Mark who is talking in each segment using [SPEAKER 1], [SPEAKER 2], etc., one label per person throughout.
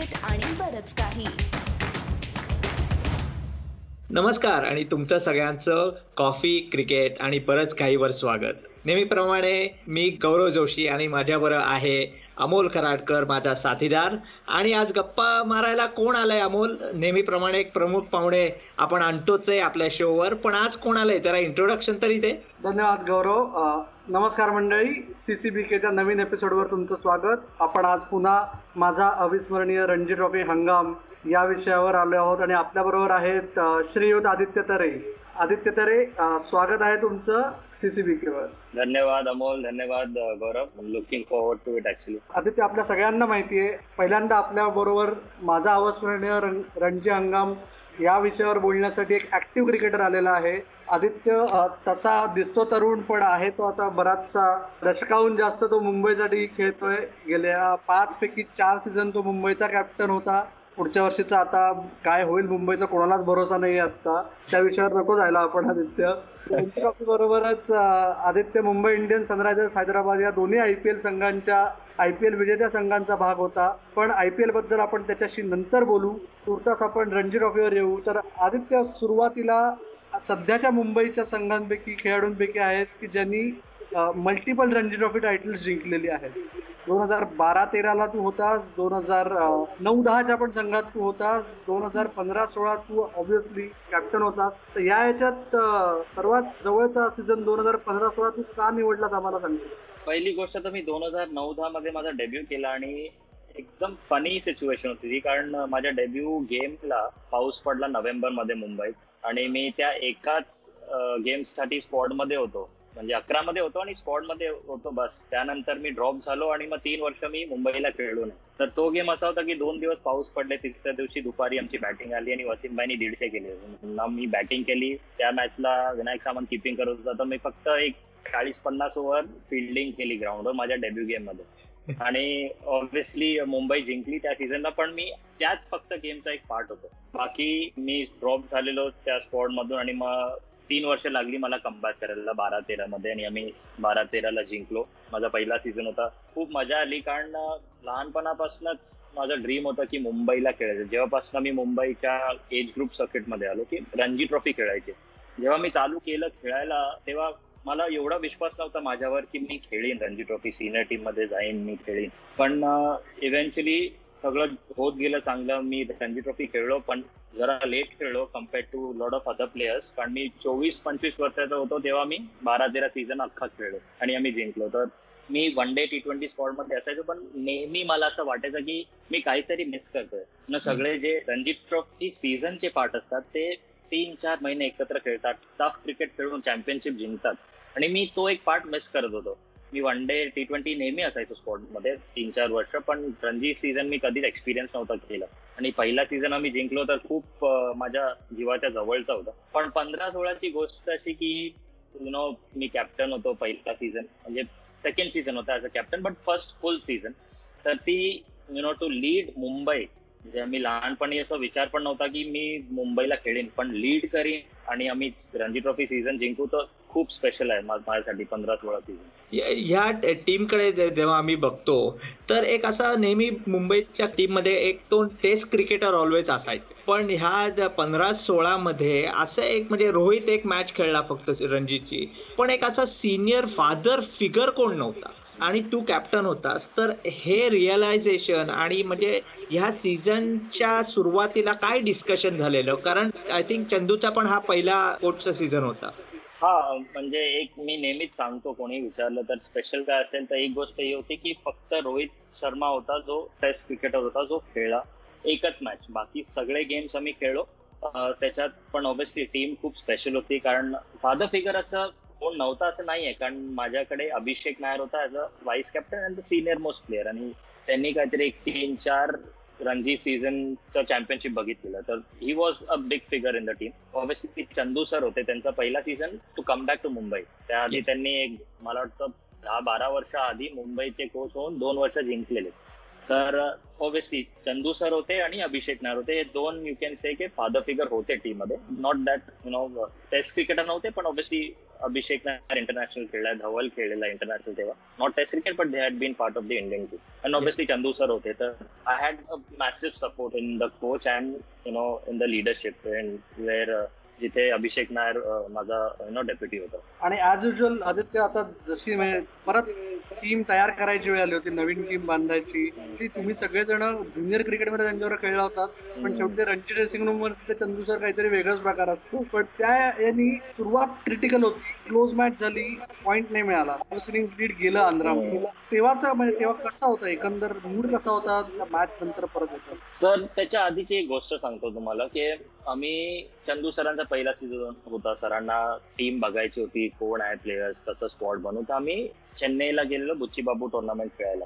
[SPEAKER 1] Cricket आणि बरच काही.
[SPEAKER 2] नमस्कार आणि तुमचं सगळ्यांचं कॉफी क्रिकेट आणि बरंच काहीवर स्वागत. नेहमीप्रमाणे मी गौरव जोशी आणि माझ्याबरोबर आहे अमोल कराडकर माझा साथीदार. आणि आज गप्पा मारायला कोण आलाय अमोल? नेहमीप्रमाणे एक प्रमुख पाहुणे आपण आणतोच आहे आपल्या शोवर. पण आज कोण आलंय? जरा इंट्रोडक्शन तरी दे.
[SPEAKER 3] धन्यवाद गौरव. नमस्कार मंडळी. सीसीबीकेच्या नवीन एपिसोडवर तुमचं स्वागत. आपण आज पुन्हा माझा अविस्मरणीय रणजी ट्रॉफी हंगाम या विषयावर आलो आहोत. आणि आपल्याबरोबर आहेत श्रीयुत आदित्य तरे. आदित्य तरे स्वागत आहे तुमचं सीसीबीकेवर
[SPEAKER 4] धन्यवाद अमोल धन्यवाद Gaurav. Looking forward to it actually
[SPEAKER 3] Aditya आपल्या सगळ्यांना माहिती आहे पहिल्यांदा आपल्या बरोबर माझा अविस्मरणीय रण- रणजी हंगाम या विषयावर बोलण्यासाठी एक ऍक्टिव्ह क्रिकेटर आलेला आहे. आदित्य तसा दिसतो तरुण पण आहे तो आता बराचसा. दशकाहून जास्त तो मुंबईसाठी खेळतोय. गेल्या पाच पैकी चार सीझन तो मुंबईचा कॅप्टन होता. पुढच्या वर्षीचा आता काय होईल मुंबईचा कोणालाच भरोसा नाही आता त्या विषयावर नको जायला आपण आदित्य. रणजी बरोबरच आदित्य मुंबई इंडियन्स सनरायझर्स हैदराबाद या दोन्ही आय पी एल संघांच्या आय पी एल विजेत्या संघांचा भाग होता. पण आय पी एलबद्दल आपण त्याच्याशी नंतर बोलू. तुर्तास आपण रणजी ट्रॉफीवर येऊ. तर आदित्य सुरुवातीला सध्याच्या मुंबईच्या संघांपैकी खेळाडूंपैकी आहेत की ज्यांनी मल्टिपल रणजी ट्रॉफी टायटल्स जिंकलेली आहेत. दोन हजार बारा तेराला तू होतास दोन हजार नऊ दहाच्या पण संघात तू होतास दोन हजार पंधरा सोळा तू ऑब्विसली कॅप्टन होतास. तर या याच्यात सर्वात जवळचा सीझन दोन हजार पंधरा सोळा तू का निवडलास आम्हाला सांगितलं
[SPEAKER 4] पहिली गोष्ट तर मी दोन हजार नऊ दहा मध्ये माझा डेब्यू केला आणि एकदम फनी सिच्युएशन होती ती. कारण माझ्या डेब्यू गेमला पाऊस पडला नोव्हेंबरमध्ये मुंबईत. आणि मी त्या एकाच गेमसाठी स्पॉटमध्ये होतो. म्हणजे अकरा मध्ये होतो आणि स्पॉटमध्ये होतो बस. त्यानंतर मी ड्रॉप झालो आणि मग तीन वर्ष मी मुंबईला खेळलो नाही. तर तो गेम असा होता की दोन दिवस पाऊस पडले तिसऱ्या दिवशी दुपारी आमची बॅटिंग आली आणि वसीमबाईनी दीडशे केले. पुन्हा मी बॅटिंग केली. त्या मॅचला विनायक सामंत किपिंग करत होता. तर मी फक्त एक चाळीस पन्नास ओव्हर फिल्डिंग केली ग्राउंडवर माझ्या डेब्यू गेममध्ये. आणि ऑब्व्हियसली मुंबई जिंकली त्या सीझनला पण मी त्याच फक्त गेमचा एक पार्ट होतो. बाकी मी ड्रॉप झालेलो त्या स्पॉट मधून आणि मग तीन वर्ष लागली मला कमबॅक करायला बारा तेरा मध्ये आणि आम्ही बारा तेराला जिंकलो. माझा पहिला सीझन होता. खूप मजा आली कारण लहानपणापासूनच माझं ड्रीम होतं की मुंबईला खेळायचं. जेव्हापासून मी मुंबईच्या एज ग्रुप सर्किटमध्ये आलो की रणजी ट्रॉफी खेळायची. जेव्हा मी चालू केलं खेळायला तेव्हा मला एवढा विश्वास नव्हता माझ्यावर की मी खेळीन. रणजी ट्रॉफी सिनियर टीममध्ये जाईन मी खेळीन. पण इव्हेंच्युअली सगळं होत गेलं चांगलं. मी रणजी ट्रॉफी खेळलो पण जरा लेट खेळलो compare to lot of other players कारण मी चोवीस पंचवीस वर्षाचा होतो तेव्हा मी बारा तेरा सीझन अख्खा खेळलो आणि आम्ही जिंकलो. तर मी वन डे टी ट्वेंटी स्पॉटमध्ये असायचो पण नेहमी मला असं वाटायचं की मी काहीतरी मिस करतोय. न सगळे जे रणजी ट्रॉफी सीझनचे पार्ट असतात ते तीन चार महिने एकत्र खेळतात. टफ क्रिकेट खेळून चॅम्पियनशिप जिंकतात. आणि मी तो एक पार्ट मिस करत होतो. मी वन डे टी ट्वेंटी नेहमी असायचो स्पॉटमध्ये तीन चार वर्ष. पण रणजी सीझन मी कधीच एक्सपिरियन्स नव्हता केला. आणि पहिला सीझन आम्ही जिंकलो तर खूप माझ्या जीवाच्या जवळचा होता. पण पंधरा सोळाची गोष्ट अशी की यु नो मी कॅप्टन होतो पहिला सीझन म्हणजे सेकंड सीझन होता as a captain but first full season तर ती you know to lead Mumbai म्हणजे मी लहानपणी असं विचार पण नव्हता की मी मुंबईला खेळीन. पण लीड करीन आणि आम्ही रणजी ट्रॉफी सीझन जिंकू तर खूप स्पेशल आहे माझ्यासाठी पंधरा सोळा सीझन
[SPEAKER 2] ह्या टीमकडे जेव्हा आम्ही बघतो तर एक असा नेहमी मुंबईच्या टीममध्ये एक दोन टेस्ट क्रिकेटर ऑलवेज असायचे. पण ह्या पंधरा सोळा मध्ये असं एक म्हणजे रोहित एक मॅच खेळला फक्त रणजीतची. पण एक असा सिनियर फादर फिगर कोण नव्हता आणि तू कॅप्टन होतास. तर हे रिअलायझेशन आणि म्हणजे ह्या सीझनच्या सुरुवातीला काय डिस्कशन झालेलं? कारण आय थिंक चंदूचा पण हा पहिला कोटचा सीझन होता.
[SPEAKER 4] हा म्हणजे एक मी नेहमीच सांगतो कोणी विचारलं तर स्पेशल काय असेल तर एक गोष्ट ही होती की फक्त रोहित शर्मा होता जो टेस्ट क्रिकेटर होता जो खेळला. एकच मॅच बाकी सगळे गेम्स आम्ही खेळलो. त्याच्यात पण ऑब्विसली टीम खूप स्पेशल होती कारण फादर फिगर असं कोण नव्हता असं नाहीये. कारण माझ्याकडे अभिषेक नायर होता as a vice captain and the senior most player आणि त्यांनी काहीतरी एक तीन चार रणजी सीझनचं चॅम्पियनशिप बघितलेलं तर he was a big figure in the team obviously Chandu sir होते. त्यांचा पहिला season to come back to Mumbai त्याआधी. त्यांनी एक मला वाटतं दहा बारा वर्ष आधी मुंबईचे कोच होऊन दोन वर्ष जिंकलेले. तर ऑब्व्हियसली चंदू सर होते आणि अभिषेक नायर होते. हे दोन यू कॅन से के फादर फिगर होते टीममध्ये. Not that you know test cricketer नव्हते पण ऑब्व्हियसली अभिषेक नायर इंटरनॅशनल खेळलाय धवल खेळलेला इंटरनॅशनल तेव्हा. Not test cricket but they had been part of the Indian team and obviously Chandu sir होते. तर I had a massive support in the coach and you know in the leadership and where जिथे अभिषेक नायर माझा no deputy होता.
[SPEAKER 3] आणि as usual Aditya आता जशी म्हणजे परत टीम तयार करायची वेळ आली होती नवीन टीम बांधायची ती तुम्ही सगळेजण ज्युनियर क्रिकेटमध्ये त्यांच्यावर खेळला होतात पण शेवटी रणजी ड्रेसिंग रूम वर तिथे चंदू सर काहीतरी वेगळाच प्रकार असतो. पण त्या यांनी सुरुवात क्रिटिकल होती. क्लोज मॅच झाली पॉईंट नाही मिळाला. दुसरी लीड गेलं आंध्रा. तेव्हाच म्हणजे तेव्हा कसा होता? एकंदर मूड कसा होता? मॅच नंतर परत होता
[SPEAKER 4] तर त्याच्या आधीची एक गोष्ट सांगतो तुम्हाला की आम्ही चंदू सरांचा पहिला सीझन होता. सरांना टीम बघायची होती कोण आहे प्लेयर्स कसं स्पॉट बनवू. तर आम्ही चेन्नईला गेलेलो बुच्ची बाबू टुर्नामेंट खेळायला.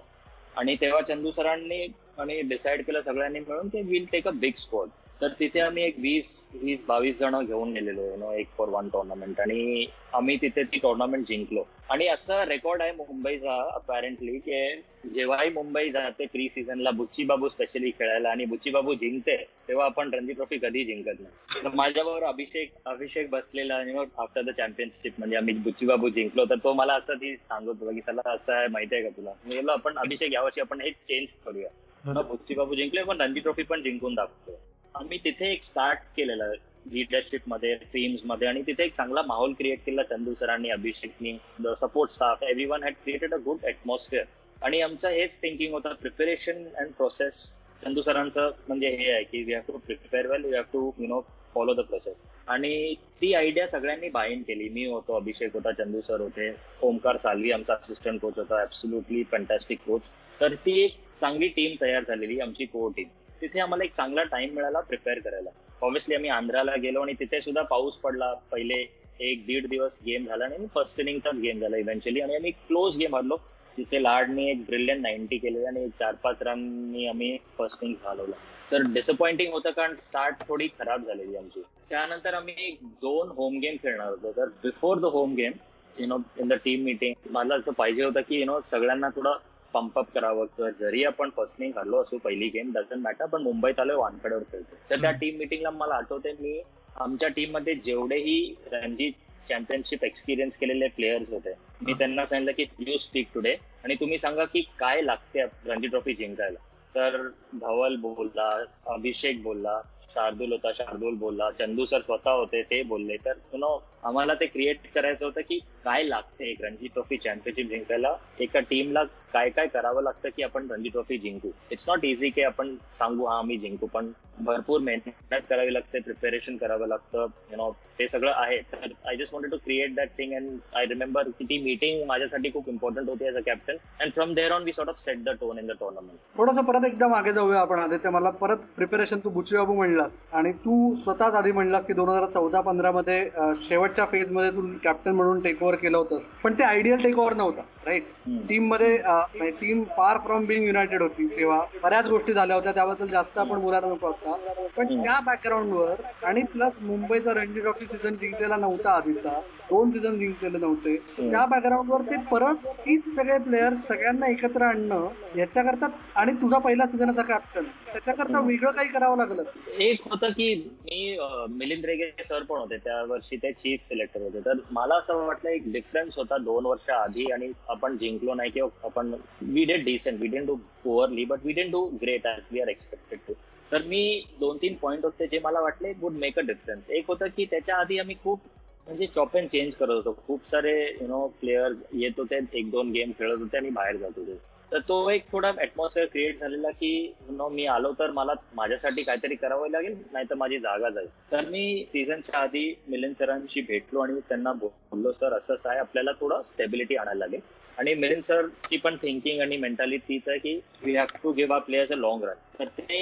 [SPEAKER 4] आणि तेव्हा चंदू सरांनी आणि डिसाईड केलं सगळ्यांनी मिळून की will take a big spot तर तिथे आम्ही एक वीस वीस बावीस जण घेऊन गेलेलो नो एक फॉर वन टुर्नामेंट आणि आम्ही तिथे ती टुर्नामेंट जिंकलो. आणि असा रेकॉर्ड आहे मुंबईचा अपॅरेंटली की जेव्हाही मुंबई जाते प्री सीझनला बुच्ची बाबू स्पेशली खेळायला आणि बुच्ची बाबू जिंकते तेव्हा आपण रणजी ट्रॉफी कधी जिंकत नाही. तर माझ्याबरोबर अभिषेक अभिषेक बसलेला आणि मग आफ्टर द चॅम्पियनशिप म्हणजे आम्ही बुच्ची बाबू जिंकलो तर तो मला असं ती सांगत होता की सला असं आहे माहिती आहे का तुला? मी आपण अभिषेक यावर्षी आपण हे चेंज करूया. बुच्ची बाबू जिंकले पण रणजी ट्रॉफी पण जिंकून दाखवतो आम्ही तिथे एक स्टार्ट केलेलं लिडरशिपमध्ये टीम्समध्ये आणि तिथे एक चांगला माहोल क्रिएट केला चंदू सरांनी अभिषेकनी the support staff everyone had created a good atmosphere आणि आमचं हेच थिंकिंग होतं प्रिपेरेशन अँड प्रोसेस चंदू सरांचं म्हणजे हे आहे की we have to prepare well we have to you know follow the process आणि ती आयडिया सगळ्यांनी बाईन केली. मी होतो अभिषेक होता चंदू सर होते ओमकार सालवी आमचा असिस्टंट कोच होता ऍब्सुल्युटली फॅन्टॅस्टिक कोच तर ती एक चांगली टीम तयार झालेली आमची को टीम तिथे आम्हाला एक चांगला टाइम मिळाला प्रिपेअर करायला. ऑब्व्हियसली आम्ही आंध्राला गेलो आणि तिथे सुद्धा पाऊस पडला. पहिले एक दीड दिवस गेम झाला आणि फर्स्ट इनिंगचाच गेम झाला इव्हेंच्युअली आणि आम्ही क्लोज गेम हरलो. तिथे लाडनी एक ब्रिलियन नाईन्टी केले आणि चार पाच रननी आम्ही फर्स्ट इनिंग घालवला. तर डिसअपॉइंटिंग होतं कारण स्टार्ट थोडी खराब झालेली आमची. त्यानंतर आम्ही दोन होम गेम खेळणार होतो. तर before the home game you know in the team meeting मला असं पाहिजे होतं की यु नो सगळ्यांना थोडं पंपअप करावं तर जरी आपण फर्स्ट इनिंग हरलो असू पहिली गेम डझन मॅटर पण मुंबईत आलोय वानकड्यावर खेळतो तर त्या टीम मिटिंगला मला आठवते मी आमच्या टीममध्ये जेवढेही रणजी चॅम्पियनशिप एक्सपिरियन्स केलेले प्लेयर्स होते मी त्यांना सांगितलं की यू स्पीक टुडे आणि तुम्ही सांगा की काय लागते रणजी ट्रॉफी जिंकायला? तर धवल बोलला अभिषेक बोलला शार्दूल होता शार्दूल बोलला चंदू सर स्वतः होते ते बोलले. तर यु नो आम्हाला ते क्रिएट करायचं होतं की काय लागते एक रणजी ट्रॉफी चॅम्पियनशिप जिंकायला? एका टीमला काय काय करावं लागतं की आपण रणजी ट्रॉफी जिंकू? इट्स नॉट इझी की आपण सांगू हा आम्ही जिंकू. पण भरपूर मेहनत करावी लागते प्रिपेरेशन करावं लागतं यु नो ते सगळं आहे. तर I just wanted to create that thing and I remember की ती मीटिंग माझ्यासाठी खूप इम्पॉर्टंट होती as a captain and from there on we sort of set the tone in the tournament
[SPEAKER 3] थोडंसं परत एकदा मागे जाऊया आपण आदित्य. मला परत प्रिपरेशन तू बुचीबाबू म्हणलास आणि तू स्वतःच आधी म्हणलास की दोन हजार चौदा पंधरा मध्ये शेवटच्या फेजमध्ये तू कॅप्टन म्हणून टेक ओव्हर केलं होतंस पण ते आयडियल टेक ओव्हर नव्हता राईट टीममध्ये team far from being united होती तेव्हा. बऱ्याच गोष्टी झाल्या होत्या त्याबद्दल जास्त आपण बोलायला नको असता पण त्या बॅकग्राऊंडवर आणि प्लस मुंबईचा रणजी ट्रॉफी सीझन जिंकलेला नव्हता आधीचा. दोन सीझन जिंकलेले नव्हते. त्या बॅकग्राऊंडवर ते परत तीच सगळे प्लेयर्स सगळ्यांना एकत्र आणणं याच्याकरता आणि तुझा पहिला सीझन असा कॅप्टन त्याच्याकरता वेगळं काही करावं लागलं.
[SPEAKER 4] एक होतं की मी मिलिंद रेगे सर पण होते त्या वर्षी ते चीफ सिलेक्टर होते. तर मला असं वाटलं एक डिफरन्स होता दोन वर्ष आधी आणि आपण जिंकलो नाही किंवा आपण we did decent we didn't do poorly but we didn't do great as we are expected to तर मी दोन तीन पॉईंट होते जे मला वाटले वुड मेक अ डिफरन्स एक होतं की त्याच्या आधी आम्ही खूप म्हणजे चॉप अँड चेंज करत होतो. खूप सारे यु नो प्लेयर्स येत होते एक दोन गेम खेळत होते आणि बाहेर जात होते. तर तो एक थोडा ऍटमॉस्फिअर क्रिएट झालेला की नो मी आलो तर मला माझ्यासाठी काहीतरी करावं लागेल नाही तर माझी जागा जाईल. तर मी सीझनच्या आधी मिलिंद सरांशी भेटलो आणि त्यांना बोललो सर असंच आहे आपल्याला थोडं स्टेबिलिटी आणायला लागेल. आणि मिलिंद सरची पण थिंकिंग आणि मेंटॅलिटी आहे की we have to give a players a long run तर ते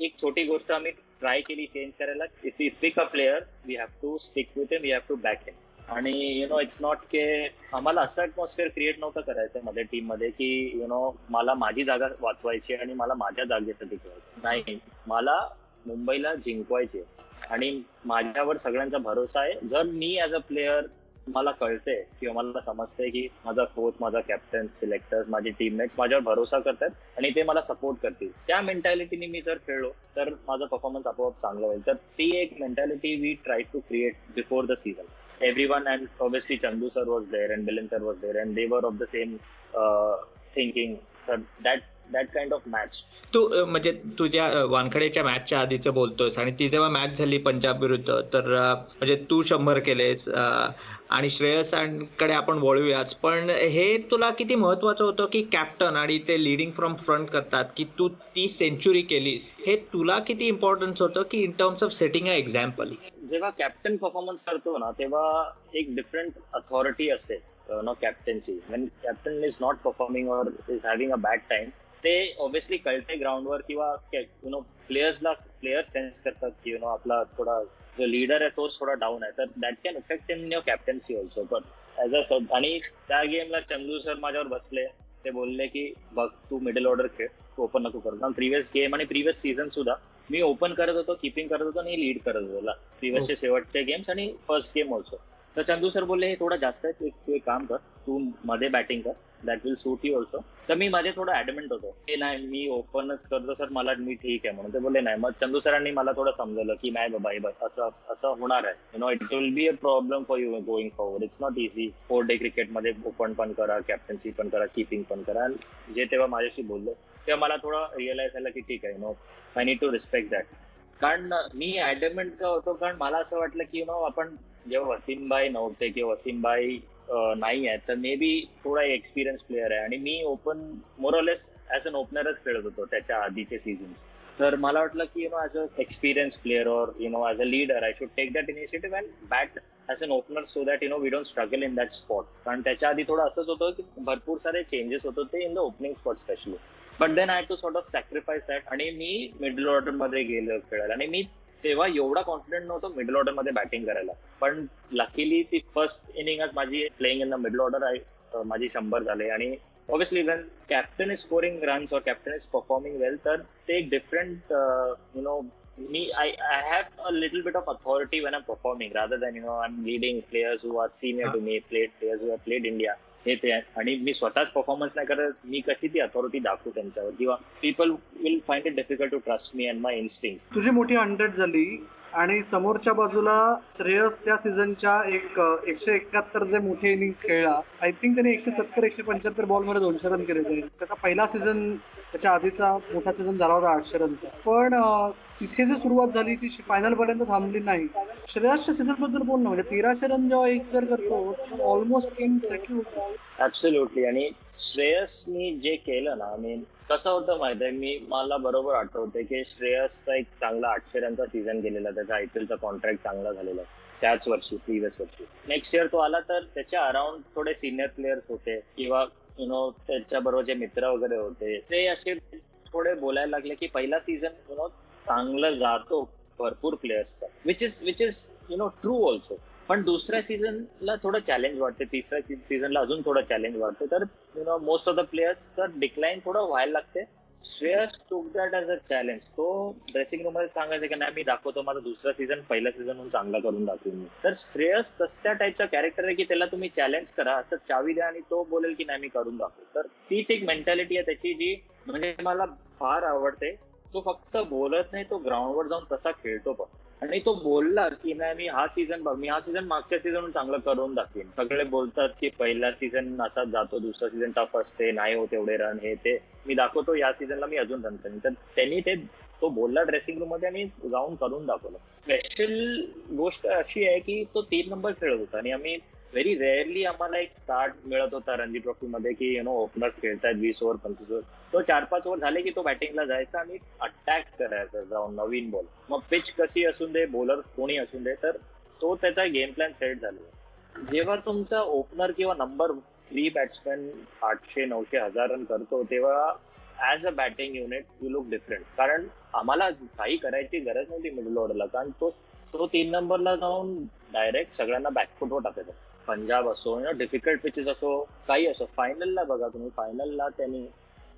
[SPEAKER 4] एक छोटी गोष्ट आम्ही ट्राय केली चेंज करायला. If you pick a player we have to stick with him we have to back him आणि यु नो इट्स नॉट के आम्हाला असं ऍटमॉस्फिअर क्रिएट नव्हतं करायचं मध्ये टीममध्ये की यु नो मला माझी जागा वाचवायची आणि मला माझ्या जागेसाठी खेळायचं नाही मला मुंबईला जिंकवायचे आणि माझ्यावर सगळ्यांचा भरोसा आहे. जर मी ऍज अ प्लेअर मला कळते किंवा मला समजते की माझा कोच माझा कॅप्टन सिलेक्टर्स माझे टीममेट्स माझ्यावर भरोसा करतात आणि ते मला सपोर्ट करतील. त्या मेंटॅलिटीने मी जर खेळलो तर माझा परफॉर्मन्स आपोआप चांगला होईल. तर ती एक mentality we try to create before the season everyone and Chandu Chandu sir was there and बिलन sir was there and were of the same uh, thinking. That kind of match
[SPEAKER 2] तू म्हणजे तुझ्या वानखडेच्या मॅचच्या आधीचं बोलतोस आणि ती जेव्हा मॅच झाली पंजाब विरुद्ध तर म्हणजे तू शंभर केलेस आणि श्रेयसांकडे आपण वळूयाच. पण हे तुला किती महत्वाचं होतं की कॅप्टन आणि ते लिडिंग फ्रॉम फ्रंट करतात की तू ती सेंचुरी केलीस हे तुला किती इम्पॉर्टन्स होतं की in terms of setting a example
[SPEAKER 4] जेव्हा कॅप्टन परफॉर्मन्स करतो ना तेव्हा एक डिफरंट अथॉरिटी असते no कॅप्टनची captain is not performing or is having a bad time ते ऑब्व्हियसली कळते ग्राउंडवर किंवा यु नो प्लेयर्सला प्लेयर्स सेन्स करतात की यु नो आपला थोडा जो लीडर आहे तोच थोडा डाऊन आहे. तर that can effect in your captaincy also but as a आणि त्या गेमला चंदू सर माझ्यावर बसले. ते बोलले की बघ तू मिडल ऑर्डर खेळ. तू ओपन नको करत कारण प्रिव्हियस गेम आणि प्रिव्हियस सीझन सुद्धा मी ओपन करत होतो किपिंग करत होतो आणि लीड करत होतो प्रिव्हियसचे हो. शेवटचे गेम्स आणि फर्स्ट गेम ऑल्सो तर चंदू सर बोलले हे थोडं जास्त आहे तू एक काम कर तू मध्ये बॅटिंग कर that will suit you also तर मी मध्ये थोडं ऍडमेंट होतो. ते नाही मी ओपनच करतो सर मला मी ठीक आहे म्हणून. ते बोलले नाही मग चंदू सरांनी मला थोडं समजवलं की नाही बाबा बस असं असं होणार आहे. You know it will be a problem for you going forward it's not easy four day क्रिकेटमध्ये ओपन पण करा कॅप्टन्सी पण करा किपिंग पण करा. जे तेव्हा माझ्याशी बोललो तेव्हा मला थोडं रिअलाइज झालं की ठीक आहे no I need to respect that कारण मी ऍडमेंट होतो? कारण मला असं वाटलं की यु नो आपण जेव्हा वसीमबाई नव्हते किंवा वसीमबाई नाही आहे तर मे बी थोडा एक्सपिरियन्स प्लेअर आहे. आणि मी ओपन मोरलेस ऍज अन ओपनरच खेळत होतो त्याच्या आधीचे सीझन्स तर मला वाटलं की you know as a experience player or you know as a leader I should take that initiative and bat as an opener so that you know we don't struggle in that spot कारण त्याच्या आधी थोडं असंच होतं की भरपूर सारे changes होत होते in the opening spot specially but then I to sort of sacrifice that आणि मी मिडल ऑर्डरमध्ये गेलो खेळायला. आणि मी तेव्हा एवढा कॉन्फिडंट नव्हतो मिडल ऑर्डरमध्ये बॅटिंग करायला. पण लकीली ती फर्स्ट इनिंग माझी playing in the middle order आहे माझी शंभर झाले. आणि obviously when captain is scoring runs और कॅप्टन इज परफॉर्मिंग वेल तर ते एक different you know me I I have a little bit of authority when I performing rather than you know I am leading players who are senior to me played players who are played India हे ते आणि मी स्वतःच performance नाही करत मी कशी ती authority दाखवू त्यांच्यावर? किंवा people will find it difficult to trust me and my instinct
[SPEAKER 3] तुझी मोठी अंडट झाली. आणि समोरच्या बाजूला श्रेयस त्या सीझनच्या एक एकशे एकाहत्तर जे मोठे इनिंग्स खेळला आय थिंक त्याने एकशे सत्तर एकशे पंच्याहत्तर बॉलमध्ये दोनशे रन केले त्याचा पहिला सीझन त्याच्या आधीचा मोठा सीझन झाला होता आठशे रनचा पण तिथे जी सुरुवात झाली ती फायनल पर्यंत थांबली नाही. श्रेयसच्या सीझनबद्दल बोल ना म्हणजे तेराशे रन जेव्हा एक जर करतो ऑलमोस्ट टीम सेटल
[SPEAKER 4] ऍब्सोल्युटली आणि श्रेयसनी जे केलं ना मी कसं होतं माहितीये मी मला बरोबर आठवते की श्रेयसचा एक चांगला आठशे रनचा सीझन गेलेला त्याचा आयपीएलचा कॉन्ट्रॅक्ट चांगला झालेला त्याच वर्षी प्रिव्हियस वर्षी. नेक्स्ट इयर तो आला तर त्याच्या अराउंड थोडे सिनियर प्लेयर्स होते किंवा यु नो त्याच्या बरोबर जे मित्र वगैरे होते. ते असे थोडे बोलायला लागले की पहिला सीझन यु नो चांगलं जातो भरपूर प्लेयर्सचा which is which is you know true also पण दुसऱ्या सीझनला थोडं चॅलेंज वाटते तिसऱ्या सीझनला अजून थोडं चॅलेंज वाटते. तर you know most of the players तर डिक्लाईन थोडं व्हायला लागते. Shreyas took that as a challenge तो ड्रेसिंग रूममध्ये सांगायचं की नाही मी दाखवतो माझा दुसरा सीझन पहिला सीझन म्हणून चांगला करून दाखवून. मी तर श्रेयस तसल्या टाईपचा कॅरेक्टर आहे की त्याला तुम्ही चॅलेंज करा. असं चावी द्या आणि तो बोलेल की नाही मी करून दाखवतो. तर तीच एक मेंटॅलिटी आहे त्याची जी म्हणजे मला फार आवडते. तो फक्त बोलत नाही तो ग्राउंडवर जाऊन तसा खेळतो पण. आणि तो बोलला की नाही मी हा सीझन बघ मी हा सीझन मागच्या सीझन चांगलं करून दाखवीन. सगळे बोलतात की पहिला सीझन असाच जातो दुसरा सीझन टफ असते नाही होत एवढे रन हे ते. मी दाखवतो या सीझनला मी अजून रन करेन. तर त्यांनी ते तो बोलला ड्रेसिंग रूममध्ये आणि जाऊन करून दाखवलं. स्पेशल गोष्ट अशी आहे की तो तीन नंबर खेळत होता आणि आम्ही व्हेरी रेअरली आम्हाला एक स्टार्ट मिळत होता रणजी ट्रॉफी मध्ये की यु नो ओपनर्स खेळतात वीस ओव्हर पंचवीस ओव्हर तो चार पाच ओव्हर झाले की तो बॅटिंगला जायचा आणि अटॅक करायचा जाऊन नवीन बॉल मग पिच कशी असून दे बॉलर कोणी असून दे तर तो त्याचा गेम प्लॅन सेट झाला. जेव्हा तुमचा ओपनर किंवा नंबर थ्री बॅट्समॅन आठशे नऊशे हजार रन करतो तेव्हा as a batting unit you look different कारण आम्हाला काही करायची गरज नव्हती मिडल ऑर्डरला कारण तो तो तीन नंबरला जाऊन डायरेक्ट सगळ्यांना बॅकफुटवर टाकायचा. पंजाब असो डिफिकल्ट पिचेस असो काही असो फायनलला बघा तुम्ही फायनलला त्यांनी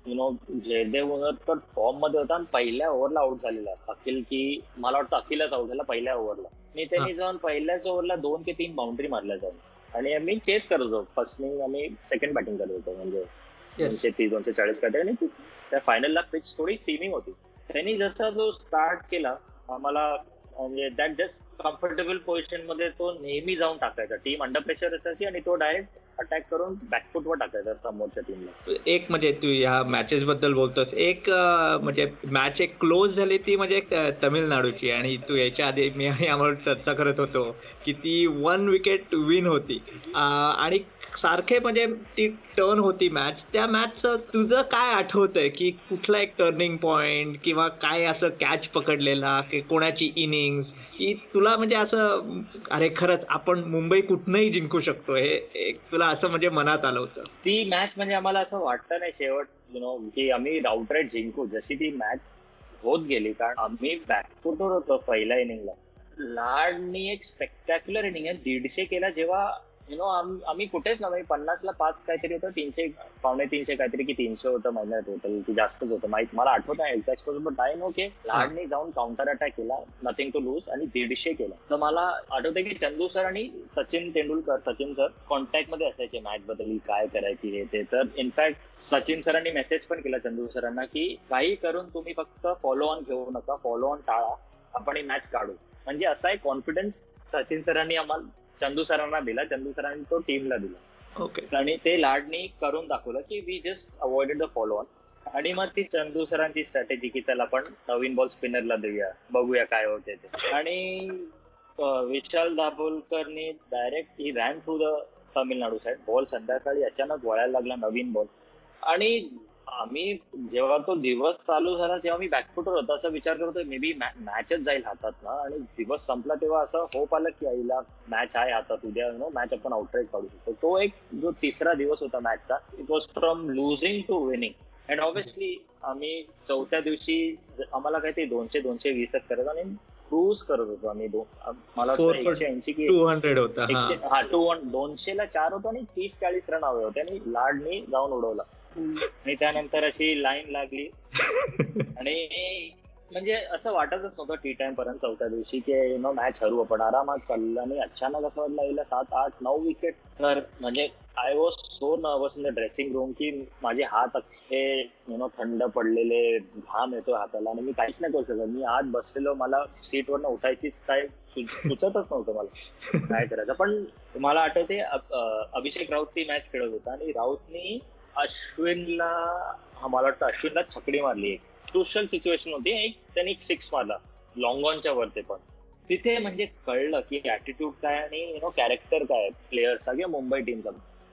[SPEAKER 4] यु नो जयदेव तर फॉर्ममध्ये होता आणि पहिल्या ओव्हरला आउट झालेला अखिल की मला वाटतं अखिलच आउट झाला पहिल्या ओव्हरला आणि त्यांनी जाऊन पहिल्याच ओव्हरला दोन की तीन बाउंड्री मारल्या जाऊन. आणि आम्ही चेस करत होतो. फर्स्ट इनिंग आम्ही सेकंड बॅटिंग करत होतो. म्हणजे दोनशे तीस दोनशे चाळीस काहीतरी आणि त्या फायनलला पिच थोडी सिमिंग होती. त्यांनी जसा जो स्टार्ट केला आम्हाला म्हणजे दॅट जस्ट कम्फर्टेबल पोझिशनमध्ये तो नेहमी जाऊन टाकायचा. टीम अंडर प्रेशर असायची आणि तो डायरेक्ट अटॅक करून बॅकफुटवर टाकायचा समोरच्या टीमला
[SPEAKER 2] एक म्हणजे तू ह्या मॅचेस बद्दल बोलतोस. एक म्हणजे मॅच एक क्लोज झाली ती म्हणजे तमिळनाडूची आणि तू याच्या आधी मी यावर चर्चा करत होतो की ती वन विकेट विन होती. आणि सारखे म्हणजे ती टर्न होती मॅच त्या मॅचचं तुझं काय आठवतंय? की कुठला एक टर्निंग पॉइंट किंवा काय असं कॅच पकडलेला? की कोणाची इनिंग्स की तुला म्हणजे असं अरे खरंच आपण मुंबई कुठनंही जिंकू शकतो. हे एक तुला असं म्हणजे मनात आलं होतं.
[SPEAKER 4] ती मॅच म्हणजे आम्हाला असं वाटतं नाही शेवट यु नो की आम्ही राऊटरेट जिंकू. जशी ती मॅच होत गेली कारण आम्ही बॅकफुटवर होतो पहिल्या इनिंगला लाडनी एक स्पेक्टॅक्युलर इनिंग आहे. दीडशे केला जेव्हा यु नो आम्ही कुठेच नव्हे. पन्नासला पाच काहीतरी होतं तीनशे पावणे तीनशे काहीतरी की तीनशे होतं महिन्यात टोटल की जास्तच होतं. माहीत मला आठवत नाही एक्झॅक्ट बट आय नो की जाऊन काउंटर अटॅक केला नथिंग टू लूज आणि दीडशे केला. तर मला आठवतं की चंदू सर आणि सचिन तेंडुलकर सचिन सर कॉन्टॅक्टमध्ये असायचे मॅच बद्दल काय करायची हे ते. तर इनफॅक्ट सचिन सरांनी मेसेज पण केला चंदू सरांना की काही करून तुम्ही फक्त फॉलो ऑन घेऊ नका फॉलो ऑन टाळा आपण ही मॅच काढू. म्हणजे असा एक कॉन्फिडन्स सचिन सरांनी आम्हाला चंदू सरांना दिला चंदू सरांनी तो टीमला दिला.
[SPEAKER 2] ओके
[SPEAKER 4] आणि ते लाडनी करून दाखवलं की we just avoided the follow on आणि मग ती चंदू सरांची स्ट्रॅटेजी की त्याला आपण नवीन बॉल स्पिनरला देऊया बघूया काय होते ते. आणि Vishal दाभोलकरनी direct he ran through the Tamil Nadu side ball संध्याकाळी अचानक वळायला लागला नवीन बॉल आणि आम्ही जेव्हा तो दिवस चालू झाला तेव्हा मी बॅकफुटवर होतो असं विचार करतोय. मे बी मॅचच जाईल हातात ना. आणि दिवस संपला तेव्हा असं होप आलं की आईला मॅच आहे हातात. उद्या नो मॅच आपण आउटराईट काढू शकतो. तो एक जो तिसरा दिवस होता मॅचचा it was from losing to winning and obviously आम्ही चौथ्या दिवशी आम्हाला काय ते दोनशे दोनशे वीसच करत आणि क्रूज करत होतो आम्ही मला एकशे ऐंशी की
[SPEAKER 2] टू हंड्रेड होता हा.
[SPEAKER 4] टू वन दोनशे ला चार होतो आणि तीस चाळीस रन हवे होते आणि लाडनी जाऊन उडवला. आणि त्यानंतर अशी लाईन लागली. आणि म्हणजे असं वाटतच नव्हतं टी टाइम पर्यंत चौथ्या दिवशी की यु नो मॅच हरू आपण आरामात चाललं. आणि अचानक असं वाटलं यायला सात आठ नऊ विकेट तर म्हणजे I was so nervous in the dressing room की माझे हात अक्षे यु नो थंड पडलेले घाम येतो हाताला. आणि मी काहीच नाही करू शकत. मी आत बसलेलो. मला सीटवरनं उठायचीच काय सुचतच नव्हतं मला. काय करायचं? पण मला आठवते अभिषेक राऊत ती मॅच खेळत होता. आणि राऊतनी अश्विनला मला वाटतं अश्विनला छकडी मारली एक क्रुशल सिच्युएशन होती. एक त्यांनी एक सिक्स मारला. लॉंग ऑनच्या वरती पण. तिथे म्हणजे कळलं की ऍटिट्यूड काय आणि यु नो कॅरेक्टर काय प्लेयर्सचा किंवा मुंबई टीमचा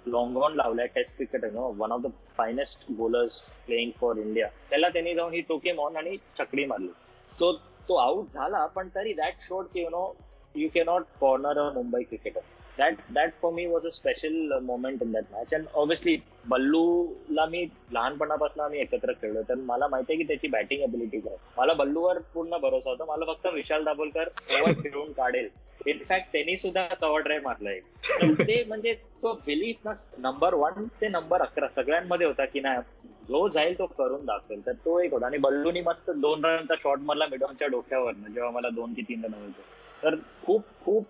[SPEAKER 4] लॉंग ऑन लावलाय. Test cricket no. One of the finest bowlers playing for India त्याला त्यांनी जाऊन ही टोके मॉन आणि छकडी मारली. तो तो आउट झाला पण तरी दॅट शोड की you know you cannot corner a Mumbai cricketer that that for me was a special moment in that match and obviously बल्लूला मी लहानपणापासून आम्ही एकत्र खेळलो. तर मला माहिती आहे की त्याची बॅटिंग अबिलिटी काय. मला बल्लूवर पूर्ण भरोसा होता. मला फक्त विशाल दाभोलकर ओव्हर फिरवून काढेल. इनफॅक्ट त्यांनी सुद्धा कव्हर ड्राईव्ह मारलाय ते म्हणजे तो बिलीफ ना नंबर वन ते नंबर अकरा सगळ्यांमध्ये होता की नाही जो जाईल तो करून दाखवेल. तर तो एक होता. आणि बल्लूनी मस्त दोन रनचा शॉट मारला मिडॉनच्या डोक्यावर जेव्हा मला दोन की तीन रन होते तर खूप खूप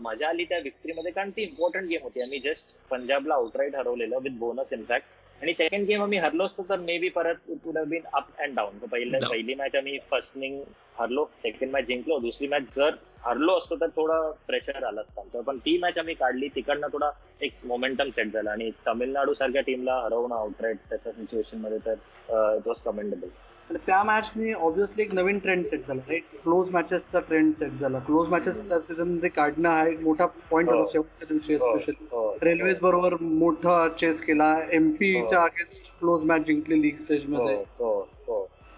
[SPEAKER 4] मजा आली त्या विक्ट्रीमध्ये कारण ती इम्पॉर्टंट गेम होती. आम्ही जस्ट पंजाबला आउटराईट हरवलेलं विथ बोनस इनफॅक्ट आणि सेकंड गेम आम्ही हरलो असतो तर मे बी परत it would been up and down पहिल्या. पहिली मॅच आम्ही फर्स्ट इनिंग हरलो सेकंड मॅच जिंकलो दुसरी मॅच जर हरलो असतो तर थोडं प्रेशर आलं असतं आमचं. पण ती मॅच आम्ही काढली तिकडनं थोडा एक मोमेंटम सेट झाला आणि तामिळनाडू सारख्या टीमला हरवणं आउटराईट त्याच्या सिच्युएशनमध्ये तर इट वॉज कमेंडेबल
[SPEAKER 3] आणि त्या मॅचनी ऑब्व्हियसली एक नवीन ट्रेंड सेट झाला राईट क्लोज मॅचेसचा ट्रेंड सेट झाला क्लोज मॅचेस त्या सीझनमध्ये काढणं हा एक मोठा पॉईंट
[SPEAKER 4] हो.
[SPEAKER 3] होता शेवटच्या दिवशी
[SPEAKER 4] हो,
[SPEAKER 3] स्पेशली
[SPEAKER 4] हो.
[SPEAKER 3] रेल्वेज बरोबर मोठा चेस केला एमपीच्या
[SPEAKER 4] हो.
[SPEAKER 3] अगेन्स्ट क्लोज मॅच जिंकली लीग स्टेज
[SPEAKER 4] हो
[SPEAKER 3] मध्ये
[SPEAKER 4] हो हो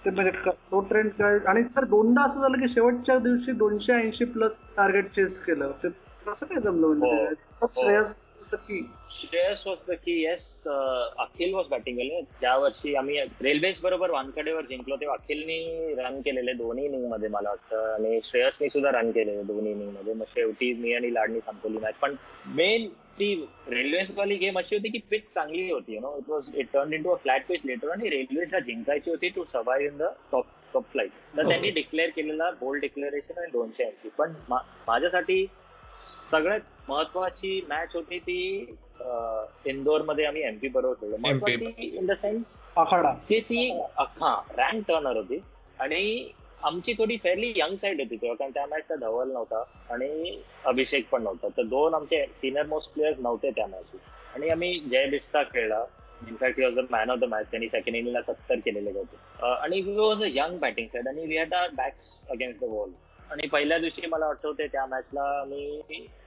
[SPEAKER 3] ते म्हणजे तो ट्रेंड काय? आणि तर दोनदा असं झालं की शेवटच्या दिवशी दोनशे ऐंशी प्लस टार्गेट चेस केलं. ते कसं काय जमलं
[SPEAKER 4] हो.
[SPEAKER 3] म्हणजे त्यात
[SPEAKER 4] हो.
[SPEAKER 3] श्रेयस होतं की?
[SPEAKER 4] Shreyas was the key yes Akhil was batting केले त्या वर्षी आम्ही रेल्वेज बरोबर वानखेडेवर जिंकलो. तेव्हा अखिलनी रन केलेले दोन्ही इनिंगमध्ये मला वाटतं. आणि श्रेयसनी सुद्धा रन केलेले दोन्ही इनिंगमध्ये. मग शेवटी मी आणि लाडनी संपवली मॅच पण मेन ती रेल्वेज वाली गेम अशी होती की पिच चांगली होती you know it was it turn in to a flat pitch later आणि रेल्वेजला जिंकायची होती to survive in the top top flight तर. त्यांनी डिक्लेअर केलेला बोल्ड डिक्लेरेशन आणि दोनशे ऐंशी. पण माझ्यासाठी सगळ्यात महत्वाची मॅच होती ती इंदोरमध्ये आम्ही एमपी बरोबर खेळलो. इन द सेन्स की ती हा रँक टर्नर होती. आणि आमची थोडी फेअरली यंग साईड होती तेव्हा कारण त्या मॅचला धवल नव्हता आणि अभिषेक पण नव्हता. तर दोन आमचे सिनियर मोस्ट प्लेयर्स नव्हते त्या मॅच आणि आम्ही जय बिस्ता खेळला. In fact was a man of the match त्यांनी सेकंड इनिंगला सत्तर केलेले होते. आणि we was a young batting side आणि we had our backs against the wall आणि पहिल्या दिवशी मला आठवते त्या मॅचला मी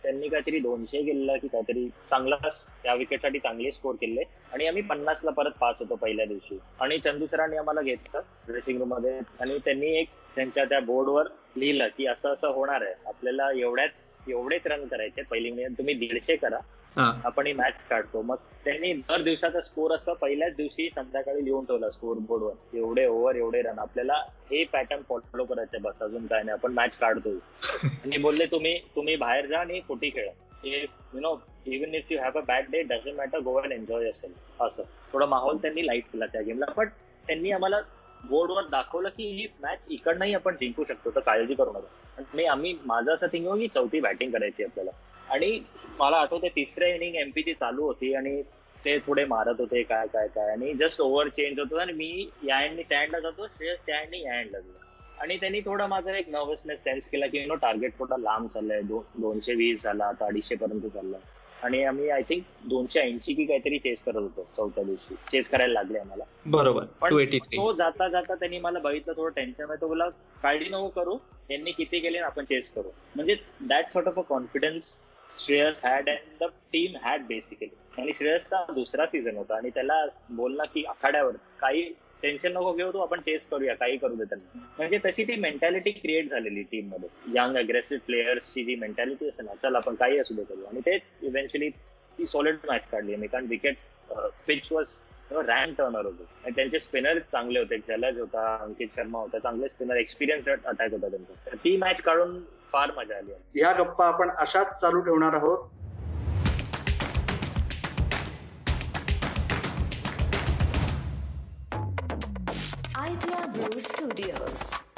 [SPEAKER 4] त्यांनी काहीतरी दोनशे केलेलं की काहीतरी चांगला त्या विकेटसाठी चांगले स्कोर केले. आणि आम्ही पन्नासला परत पाच होतो पहिल्या दिवशी. आणि चंदू सरांनी आम्हाला घेतलं ड्रेसिंग रूममध्ये. आणि त्यांनी एक त्यांच्या त्या बोर्डवर लिहिलं की असं असं होणार आहे. आपल्याला एवढ्यात एवढेच रन करायचे पहिली म्हणजे तुम्ही दीडशे करा. आपण ही मॅच काढतो. मग त्यांनी दर दिवसाचा स्कोर असं पहिल्याच दिवशी संध्याकाळी लिहून ठेवला स्कोर बोर्डवर एवढे ओव्हर एवढे रन आपल्याला हे पॅटर्न फॉलो करायचे बस. अजून काय नाही. आपण मॅच काढतो आणि बोलले तुम्ही तुम्ही बाहेर जा आणि फुटी खेळा. You know even if you have a bad day doesn't matter go and enjoy असेल असं. थोडा माहोल त्यांनी लाइट केला त्या गेमला पण त्यांनी आम्हाला बोर्डवर दाखवलं की ही मॅच इकडनंही आपण जिंकू शकतो. तर काळजी करू नका. आणि आम्ही माझं असं थिंकिंग की चौथी बॅटिंग करायची आपल्याला. आणि मला आठवते तिसऱ्या इनिंग एमपीची चालू होती आणि ते थोडे मारत होते काय काय काय. आणि जस्ट ओव्हर चेंज होतो आणि मी या एंडनी त्या जातो श्रेयस त्या या एंडला जातो. आणि त्यांनी थोडा माझा एक नर्वसनेस सेन्स केला की नो टार्गेट थोडा लांब चाललाय? दोनशे वीस झाला आता अडीचशे पर्यंत चाललाय. आणि आम्ही आय थिंक दोनशे ऐंशी की काहीतरी चेस करत होतो चौथ्या दिवशी. चेस करायला लागले आम्हाला.
[SPEAKER 2] बरोबर.
[SPEAKER 4] पण तो जाता जाता त्यांनी मला बघितलं थोडं टेन्शन आहे तो बोला काळजी नको करू यांनी किती केले आपण चेस करू. म्हणजे that sort of a confidence Shreyas had and the team had basically आणि श्रेयसचा दुसरा सीझन होता आणि त्याला बोलला की आखाड्यावर काही टेन्शन नको घेऊ तू आपण टेस्ट करूया काही करू दे त्यांना म्हणजे तशी ती मेंटॅलिटी क्रिएट झालेली टीममध्ये. यंग अग्रेसिव्ह प्लेयर्सची जी मेंटॅलिटी असेल ना चल आपण काही असू दे करू आणि ते इव्हेंच्युअली ती सॉलिड मॅच काढली. मी कारण wicket pitch was rank turner होते. आणि त्यांचे स्पिनर चांगले होते. जलज होता अंकित शर्मा होता चांगले स्पिनर एक्सपिरियन्स अटॅक होता त्यांचा. ती मॅच काढून फार मजा आली
[SPEAKER 3] या गप्पा आपण अशाच चालू ठेवणार आहोत
[SPEAKER 1] Idea Brew Studios.